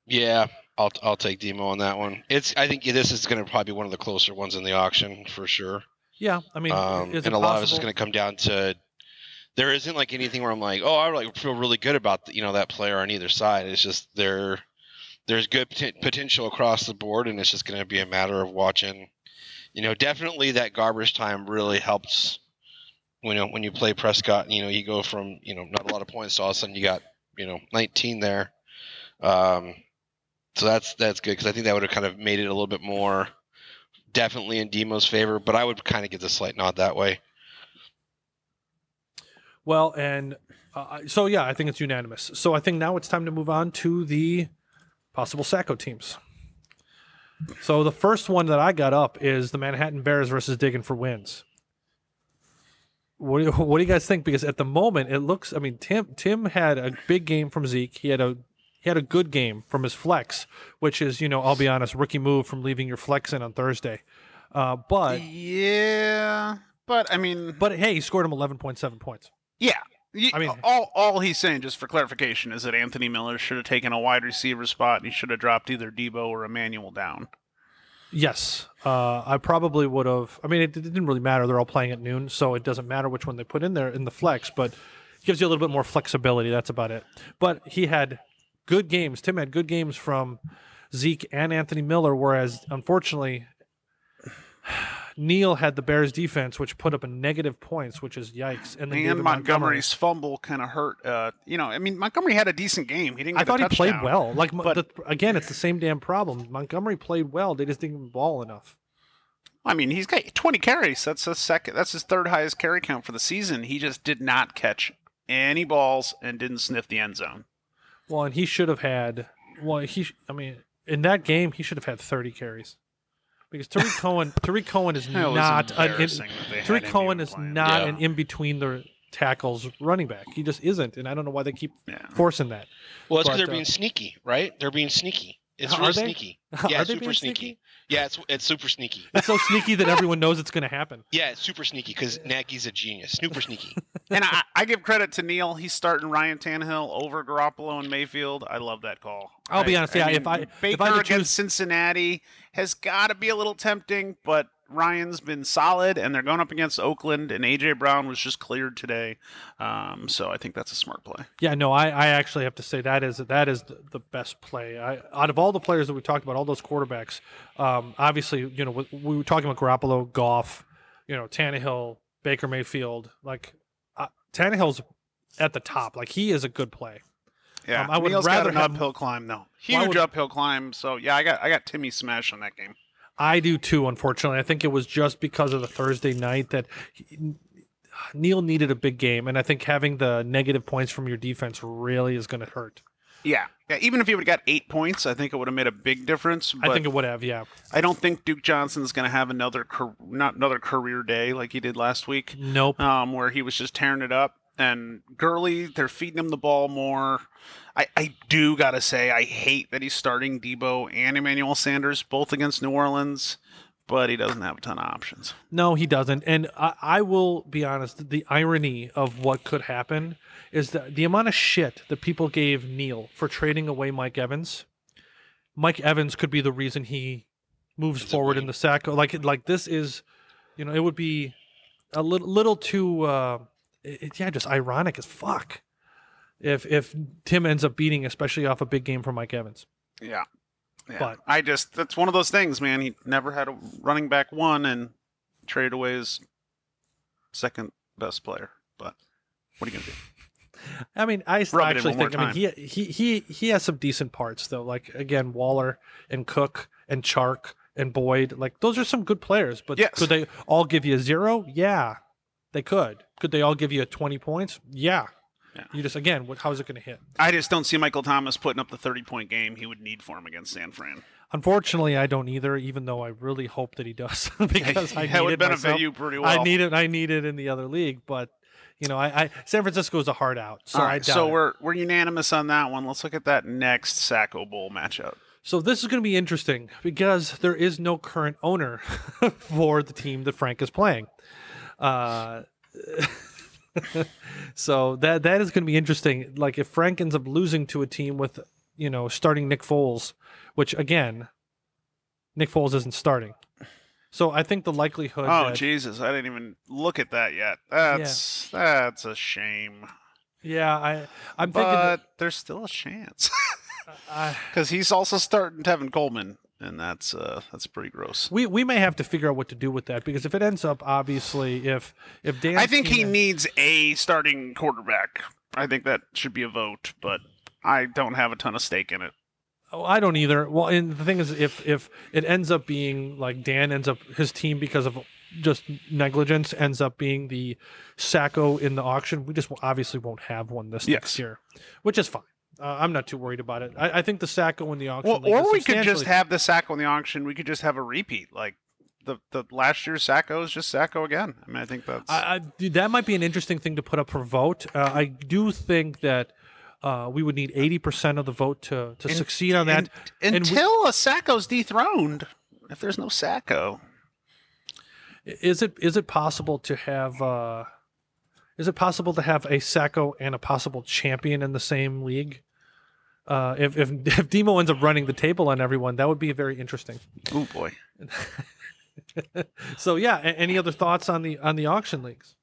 Speaker 4: Yeah, I'll I'll take Demo on that one. It's I think this is going to probably be one of the closer ones in the auction for sure.
Speaker 2: Yeah, I mean,
Speaker 4: Um,
Speaker 2: is
Speaker 4: and
Speaker 2: it
Speaker 4: a lot of
Speaker 2: possible-
Speaker 4: going to come down to there isn't like anything where I'm like, oh, I like feel really good about the, you know that player on either side. It's just there there's good poten- potential across the board, and it's just going to be a matter of watching. You know, definitely that garbage time really helps when you know, when you play Prescott. You know, you go from you know not a lot of points to all of a sudden you got you know 19 there. Um, so that's that's good because I think that would have kind of made it a little bit more definitely in Demo's favor, but I would kind of give the slight nod that way.
Speaker 2: Well, and uh, so yeah, I think it's unanimous. So I think now it's time to move on to the possible Sacko teams. So the first one that I got up is the Manhattan Bears versus Digging for Wins. What do you, what do you guys think? Because at the moment, it looks. I mean, Tim Tim had a big game from Zeke. He had a he had a good game from his flex, which is you know I'll be honest, rookie move from leaving your flex in on Thursday. Uh, but
Speaker 3: yeah, but I mean,
Speaker 2: but hey, he scored him eleven point seven points.
Speaker 3: yeah.
Speaker 2: I mean-
Speaker 3: all all he's saying, just for clarification, is that Anthony Miller should have taken a wide receiver spot, and he should have dropped either Deebo or Emmanuel down.
Speaker 2: Yes, uh, I probably would have. I mean, it, it didn't really matter. They're all playing at noon, so it doesn't matter which one they put in there in the flex. But it gives you a little bit more flexibility. That's about it. But he had good games. Tim had good games from Zeke and Anthony Miller, whereas unfortunately, Neil had the Bears defense, which put up a negative points, which is yikes. And then
Speaker 3: And Montgomery's fumble kind of hurt. Uh, you know, I mean, Montgomery had a decent game. He didn't.
Speaker 2: I thought he played well. Like
Speaker 3: but-
Speaker 2: the, again, it's the same damn problem. Montgomery played well. They just didn't ball enough.
Speaker 3: I mean, he's got 20 carries. That's a second. That's his third highest carry count for the season. He just did not catch any balls and didn't sniff the end zone.
Speaker 2: Well, and he should have had. Well, he. I mean, in that game, he should have had thirty carries, because Tarik Cohen. Tarik Cohen is not an. In,
Speaker 3: embarrassing that they had
Speaker 2: Tarik
Speaker 3: him
Speaker 2: Cohen
Speaker 3: even
Speaker 2: is
Speaker 3: playing.
Speaker 2: not
Speaker 4: Yeah.
Speaker 2: an in between the tackles running back. He just isn't, and I don't know why they keep
Speaker 3: Yeah.
Speaker 2: forcing that.
Speaker 4: Well, it's because they're
Speaker 2: uh,
Speaker 4: being sneaky, right? They're being sneaky. It's really
Speaker 2: they?
Speaker 4: sneaky.
Speaker 2: Are
Speaker 4: Yeah,
Speaker 2: they
Speaker 4: super
Speaker 2: being
Speaker 4: sneaky.
Speaker 2: sneaky?
Speaker 4: Yeah, it's it's super sneaky.
Speaker 2: It's so sneaky that everyone knows it's going to happen.
Speaker 4: Yeah, it's super sneaky because Nagy's a genius. Super sneaky.
Speaker 3: and I, I give credit to Neil. He's starting Ryan Tannehill over Garoppolo and Mayfield. I love that call.
Speaker 2: I'll be
Speaker 3: I-
Speaker 2: honest, yeah,
Speaker 3: mean,
Speaker 2: if I- if
Speaker 3: Baker
Speaker 2: I
Speaker 3: against
Speaker 2: choose-
Speaker 3: Cincinnati has got to be a little tempting, but Ryan's been solid, and they're going up against Oakland, and AJ Brown was just cleared today. Um, so I think that's a smart play.
Speaker 2: Yeah, no, I, I actually have to say that is that is the, the best play. I, out of all the players that we talked about, all those quarterbacks, um, obviously, you know, we, we were talking about Garoppolo, Goff, you know, Tannehill, Baker Mayfield. Like uh, Tannehill's at the top. Like he is a good play.
Speaker 3: Yeah,
Speaker 2: Um, I would
Speaker 3: Neil's
Speaker 2: rather
Speaker 3: got an
Speaker 2: have-
Speaker 3: uphill climb though. Huge
Speaker 2: would-
Speaker 3: uphill climb. So yeah, I got I got Timmy smash on that game.
Speaker 2: I do too. Unfortunately, I think it was just because of the Thursday night that he, Neil needed a big game, and I think having the negative points from your defense really is going to hurt.
Speaker 3: Yeah, yeah. Even if he would have got eight points, I think it would have made a big difference. But
Speaker 2: I think it would have. Yeah.
Speaker 3: I don't think Duke Johnson's going to have another not another career day like he did last week,
Speaker 2: Nope.
Speaker 3: um, where he was just tearing it up. And Gurley, they're feeding him the ball more. I, I do gotta say, I hate that he's starting Deebo and Emmanuel Sanders both against New Orleans, but he doesn't have a ton of options.
Speaker 2: No, he doesn't. And I, I will be honest. The irony of what could happen is that the amount of shit that people gave Neil for trading away Mike Evans. Mike Evans could be the reason he moves
Speaker 4: Ends up
Speaker 2: forward in the sack. Like like this is, you know, it would be a little little too, uh, it, yeah, just ironic as fuck. If if Tim ends up beating, especially off a big game from Mike Evans.
Speaker 3: Yeah. Yeah.
Speaker 2: But-
Speaker 3: I just that's one of those things, man. He never had a running back one and traded away his second best player. But what are you gonna do?
Speaker 2: I mean, I actually think. I mean, he he he he has some decent parts though. Like again, Waller and Cook and Chark and Boyd. Like those are some good players. But
Speaker 3: Yes.
Speaker 2: could they all give you a zero? Yeah, they could. Could they all give you twenty points? Yeah.
Speaker 3: Yeah.
Speaker 2: You just again, what, how is it going to hit?
Speaker 3: I just don't see Michael Thomas putting up the thirty point game he would need for him against San Fran.
Speaker 2: Unfortunately, I don't either. Even though I really hope that he does, because I
Speaker 3: that would benefit
Speaker 2: myself.
Speaker 3: you pretty well.
Speaker 2: I need it. I need it in the other league, but you know, I, I San Francisco is a hard out. So
Speaker 3: right, so
Speaker 2: it.
Speaker 3: we're we're unanimous on that one. Let's look at that next Sacko Bowl matchup.
Speaker 2: So this is going to be interesting because there is no current owner for the team that Frank is playing. Uh, so that that is going to be interesting. Like if Frank ends up losing to a team with, you know, starting Nick Foles, which again, Nick Foles isn't starting. So I think the likelihood.
Speaker 3: Oh
Speaker 2: that,
Speaker 3: Jesus, I didn't even look at that yet. That's that's a shame.
Speaker 2: yeah, I I'm thinking.
Speaker 3: but
Speaker 2: That,
Speaker 3: there's still a chance because he's also starting Tevin Coleman, and that's uh that's pretty gross.
Speaker 2: we we may have to figure out what to do with that because if it ends up obviously if if Dan
Speaker 3: I think he needs a starting quarterback. I think that should be a vote, but I don't have a ton of stake in it.
Speaker 2: Oh, I don't either. Well, and the thing is, if if it ends up being like Dan ends up his team because of just negligence ends up being the Sacko in the auction, we just obviously won't have one this
Speaker 3: Yes.
Speaker 2: next year, which is fine. Uh, I'm not too worried about it. I, I think the Sacko in the auction,
Speaker 3: Well, or we could just have the Sacko in the auction. We could just have a repeat, like the the last year's Sacko is just Sacko again. I mean, I think that's
Speaker 2: I, I, that might be an interesting thing to put up for vote. Uh, I do think that uh, we would need 80% of the vote to to
Speaker 3: And-
Speaker 2: succeed on that.
Speaker 3: and-
Speaker 2: and we-
Speaker 3: until a Sacko's dethroned. If there's no Sacko,
Speaker 2: Is it is it possible to have uh is it possible to have a Sacko and a possible champion in the same league? Uh, if if if Demo ends up running the table on everyone, that would be very interesting.
Speaker 3: oh boy.
Speaker 2: So yeah, a- any other thoughts on the on the auction leagues?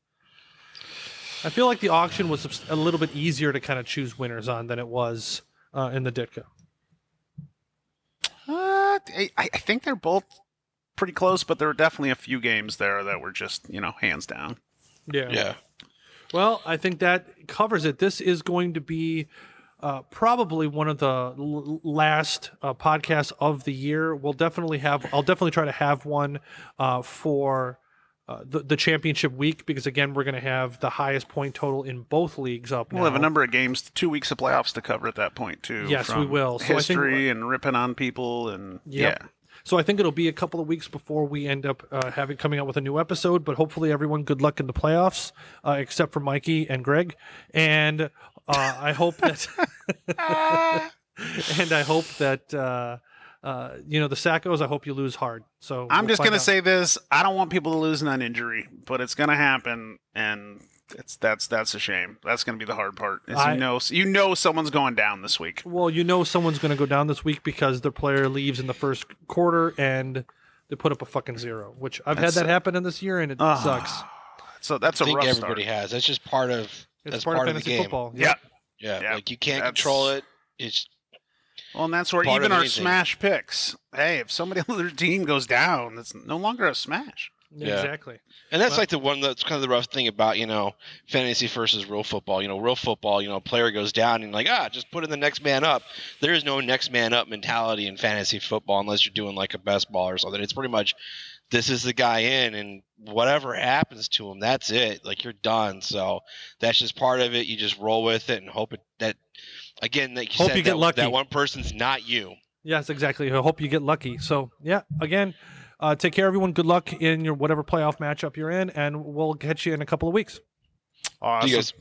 Speaker 2: I feel like the auction was a little bit easier to kind of choose winners on than it was uh, in the Ditka.
Speaker 3: Uh, I, I think they're both pretty close, but there were definitely a few games there that were just you know hands down.
Speaker 2: Yeah.
Speaker 4: Yeah.
Speaker 2: Well, I think that covers it. This is going to be uh, probably one of the l- last uh, podcasts of the year. We'll definitely have. I'll definitely try to have one uh, for uh, the the championship week because again, we're going to have the highest point total in both leagues up.
Speaker 3: We'll have a number of games, two weeks of playoffs to cover at that point too.
Speaker 2: Yes, we will. So I think-
Speaker 3: history and ripping on people and
Speaker 2: Yep.
Speaker 3: yeah.
Speaker 2: So I think it'll be a couple of weeks before we end up uh, having coming out with a new episode. But hopefully, everyone good luck in the playoffs, uh, except for Mikey and Greg. And uh, I hope that, and I hope that uh, uh, you know the Sackos. I hope you lose hard. So
Speaker 3: I'm
Speaker 2: we'll
Speaker 3: just gonna
Speaker 2: out.
Speaker 3: say this: I don't want people to lose on injury, but it's gonna happen, and it's that's that's a shame. That's gonna be the hard part. Is
Speaker 2: I-
Speaker 3: you know, you know, someone's going down this week.
Speaker 2: Well, you know someone's going to go down this week because their player leaves in the first quarter and they put up a fucking zero, which I've
Speaker 3: That's-
Speaker 2: had that happen in this year and it
Speaker 3: Ah,
Speaker 2: sucks.
Speaker 3: So that's
Speaker 4: I
Speaker 3: a
Speaker 4: think
Speaker 3: rough
Speaker 4: everybody
Speaker 3: start.
Speaker 4: has. That's just part of
Speaker 2: It's
Speaker 4: that's
Speaker 2: part,
Speaker 4: part
Speaker 2: of
Speaker 4: of the
Speaker 2: fantasy
Speaker 4: game.
Speaker 2: football.
Speaker 3: Yeah.
Speaker 4: yeah,
Speaker 3: Yeah,
Speaker 4: like you can't
Speaker 3: that's-
Speaker 4: control it. It's
Speaker 3: Well, and that's where even our
Speaker 4: anything.
Speaker 3: smash picks. Hey, if somebody on their team goes down, it's no longer a smash.
Speaker 4: Yeah.
Speaker 2: Exactly.
Speaker 4: And that's
Speaker 2: Well-
Speaker 4: like the one that's kind of the rough thing about, you know, fantasy versus real football. You know, real football, you know, a player goes down and like, ah, just put in the next man up. There is no next man up mentality in fantasy football unless you're doing like a best ball or something. It's pretty much this is the guy in and whatever happens to him, that's it. Like you're done. So that's just part of it. You just roll with it and hope it that again that you
Speaker 2: Hope
Speaker 4: said,
Speaker 2: you get
Speaker 4: that,
Speaker 2: lucky.
Speaker 4: that one person's not you.
Speaker 2: Yes, exactly. I hope you get lucky. So, yeah, again, uh, take care, everyone. Good luck in your whatever playoff matchup you're in, and we'll catch you in a couple of weeks.
Speaker 3: Awesome.